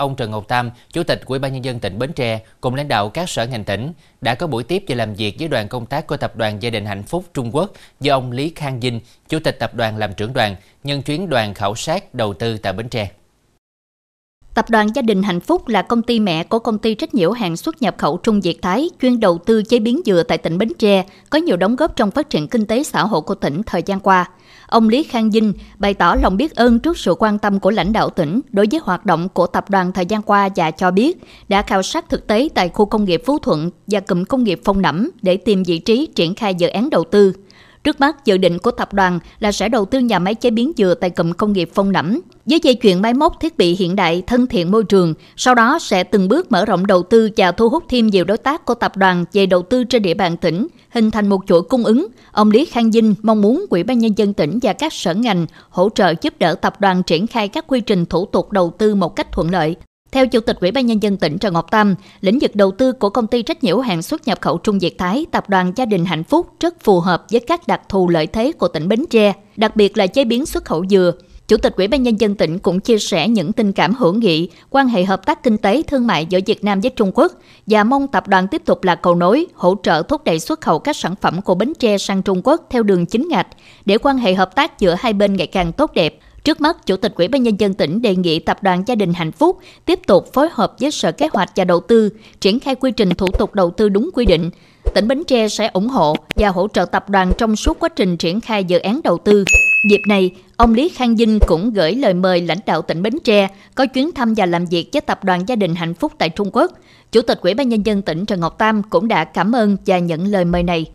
ông Trần Ngọc Tam, Chủ tịch Ủy ban nhân dân tỉnh Bến Tre cùng lãnh đạo các sở ngành tỉnh đã có buổi tiếp và làm việc với đoàn công tác của tập đoàn Gia đình Hạnh Phúc Trung Quốc do ông Lý Khang Dinh, Chủ tịch tập đoàn làm trưởng đoàn, nhân chuyến đoàn khảo sát đầu tư tại Bến Tre. Tập đoàn Gia đình Hạnh Phúc là công ty mẹ của công ty trách nhiệm hàng xuất nhập khẩu Trung Việt Thái, chuyên đầu tư chế biến dừa tại tỉnh Bến Tre, có nhiều đóng góp trong phát triển kinh tế xã hội của tỉnh thời gian qua. Ông Lý Khang Dinh bày tỏ lòng biết ơn trước sự quan tâm của lãnh đạo tỉnh đối với hoạt động của tập đoàn thời gian qua và cho biết đã khảo sát thực tế tại khu công nghiệp Phú Thuận và cụm công nghiệp Phong Nẫm để tìm vị trí triển khai dự án đầu tư. Trước mắt, dự định của tập đoàn là sẽ đầu tư nhà máy chế biến dừa tại cụm công nghiệp Phong Nẫm với dây chuyển máy móc thiết bị hiện đại thân thiện môi trường, sau đó sẽ từng bước mở rộng đầu tư và thu hút thêm nhiều đối tác của tập đoàn về đầu tư trên địa bàn tỉnh, hình thành một chuỗi cung ứng. Ông Lý Khang Dinh mong muốn Ủy ban nhân dân tỉnh và các sở ngành hỗ trợ giúp đỡ tập đoàn triển khai các quy trình thủ tục đầu tư một cách thuận lợi, theo Chủ tịch Ủy ban Nhân dân tỉnh Trần Ngọc Tâm, lĩnh vực đầu tư của công ty trách nhiệm hạn xuất nhập khẩu Trung Việt Thái, tập đoàn Gia đình Hạnh Phúc rất phù hợp với các đặc thù lợi thế của tỉnh Bến Tre, đặc biệt là chế biến xuất khẩu dừa. Chủ tịch Ủy ban Nhân dân tỉnh cũng chia sẻ những tình cảm hữu nghị, quan hệ hợp tác kinh tế thương mại giữa Việt Nam với Trung Quốc và mong tập đoàn tiếp tục là cầu nối, hỗ trợ thúc đẩy xuất khẩu các sản phẩm của Bến Tre sang Trung Quốc theo đường chính ngạch để quan hệ hợp tác giữa hai bên ngày càng tốt đẹp. Trước mắt, Chủ tịch Ủy ban Nhân dân tỉnh đề nghị Tập đoàn Gia đình Hạnh Phúc tiếp tục phối hợp với Sở Kế hoạch và Đầu tư, triển khai quy trình thủ tục đầu tư đúng quy định. Tỉnh Bến Tre sẽ ủng hộ và hỗ trợ tập đoàn trong suốt quá trình triển khai dự án đầu tư. Dịp này, ông Lý Khang Dinh cũng gửi lời mời lãnh đạo tỉnh Bến Tre có chuyến thăm và làm việc với Tập đoàn Gia đình Hạnh Phúc tại Trung Quốc. Chủ tịch Ủy ban Nhân dân tỉnh Trần Ngọc Tam cũng đã cảm ơn và nhận lời mời này.